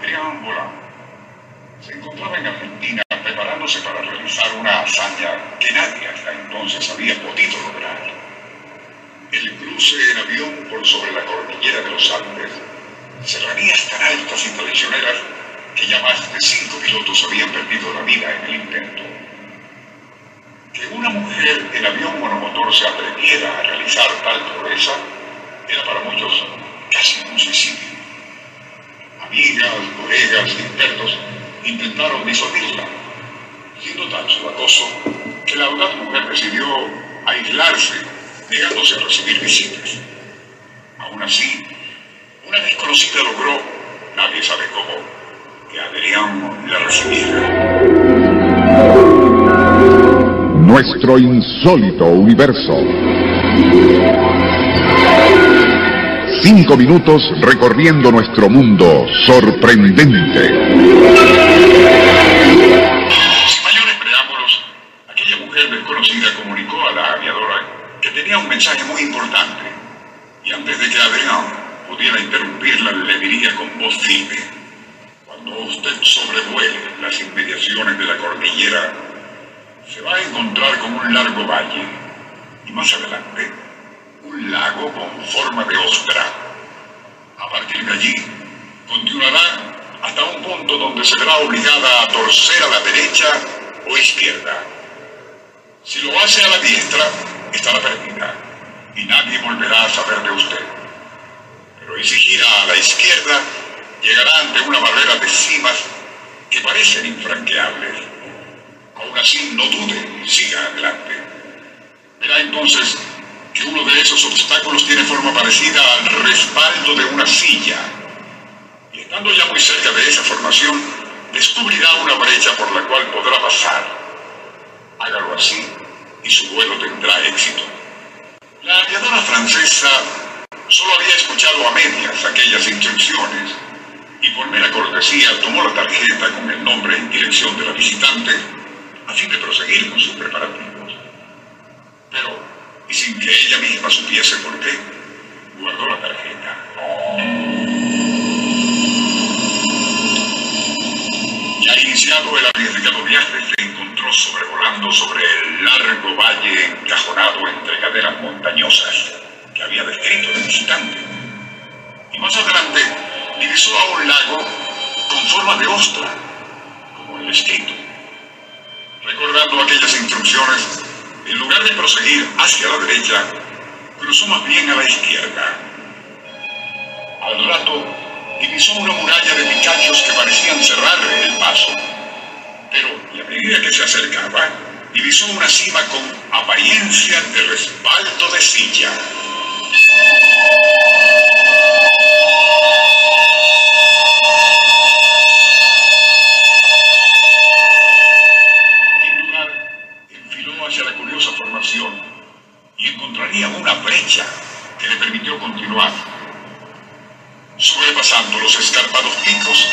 Volant se encontraba en Argentina preparándose para realizar una hazaña que nadie hasta entonces había podido lograr. El cruce en avión por sobre la cordillera de los Andes, serranías tan altas y traicioneras que ya más de cinco pilotos habían perdido la vida en el intento. Que una mujer en avión monomotor se atreviera a realizar tal proeza era para muchos casi un suicidio. Amigas, colegas, expertos intentaron disuadirla, siendo tal su acoso que la audaz mujer decidió aislarse, negándose a recibir visitas. Aún así, una desconocida logró, nadie sabe cómo, que Adrián la recibiera. Nuestro insólito universo. Cinco minutos recorriendo nuestro mundo sorprendente. Sin mayores preámbulos, aquella mujer desconocida comunicó a la aviadora que tenía un mensaje muy importante. Y antes de que Adrián pudiera interrumpirla, le diría con voz firme, cuando usted sobrevuele las inmediaciones de la cordillera, se va a encontrar con un largo valle y más adelante un lago con forma de ostra. A partir de allí, continuará hasta un punto donde se verá obligada a torcer a la derecha o izquierda. Si lo hace a la diestra, estará perdida y nadie volverá a saber de usted. Pero si gira a la izquierda, llegará ante una barrera de cimas que parecen infranqueables. Aún así, no dude, siga adelante. Verá entonces uno de esos obstáculos tiene forma parecida al respaldo de una silla. Y estando ya muy cerca de esa formación, descubrirá una brecha por la cual podrá pasar. Hágalo así y su vuelo tendrá éxito. La aviadora francesa solo había escuchado a medias aquellas instrucciones y por mera cortesía tomó la tarjeta con el nombre y dirección de la visitante a fin de proseguir con sus preparativos. Y sin que ella misma supiese por qué, guardó la tarjeta. Ya iniciado el arriesgado viaje, se encontró sobrevolando sobre el largo valle encajonado entre cadenas montañosas que había descrito el visitante. Y más adelante divisó a un lago con forma de ostra, como el escrito. Recordando aquellas instrucciones, en lugar de proseguir hacia la derecha, cruzó más bien a la izquierda. Al rato, divisó una muralla de picachos que parecían cerrar el paso. Pero, a medida que se acercaba, divisó una cima con apariencia de respaldo de silla. Sobrepasando los escarpados picos,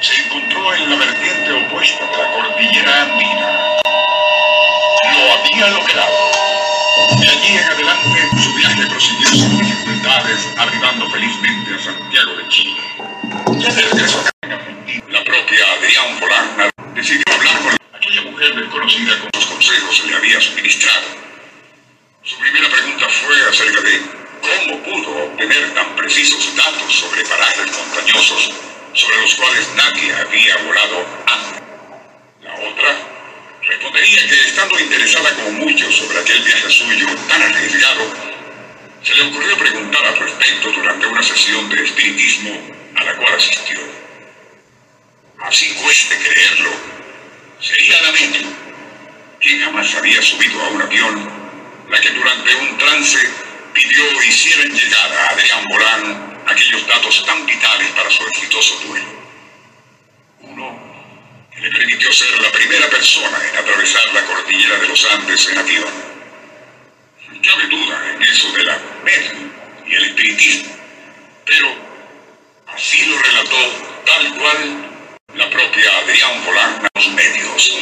se encontró en la vertiente opuesta de la cordillera andina. Lo había logrado. De allí en adelante, su viaje prosiguió sin dificultades, arribando felizmente a Santiago de Chile. Ya de regreso Argentina, la propia Adrián Polagna decidió hablar con aquella mujer desconocida con los consejos se le había suministrado. Su primera pregunta fue acerca de cómo pudo obtener tan precisos datos sobre parajes montañosos sobre los cuales nadie había volado antes. La otra respondería que estando interesada como muchos sobre aquel viaje suyo tan arriesgado, se le ocurrió preguntar al respecto durante una sesión de espiritismo a la cual asistió. Así cueste creerlo, sería la mente, quien jamás había subido a un avión, la que durante un trance pidió hicieran llegar a Adrián Morán aquellos datos tan vitales para su exitoso duelo. permitió ser la primera persona en atravesar la cordillera de los Andes en avión. Cabe duda en eso de la mente y el espiritismo, pero así lo relató tal cual la propia Adrián Volán a los medios.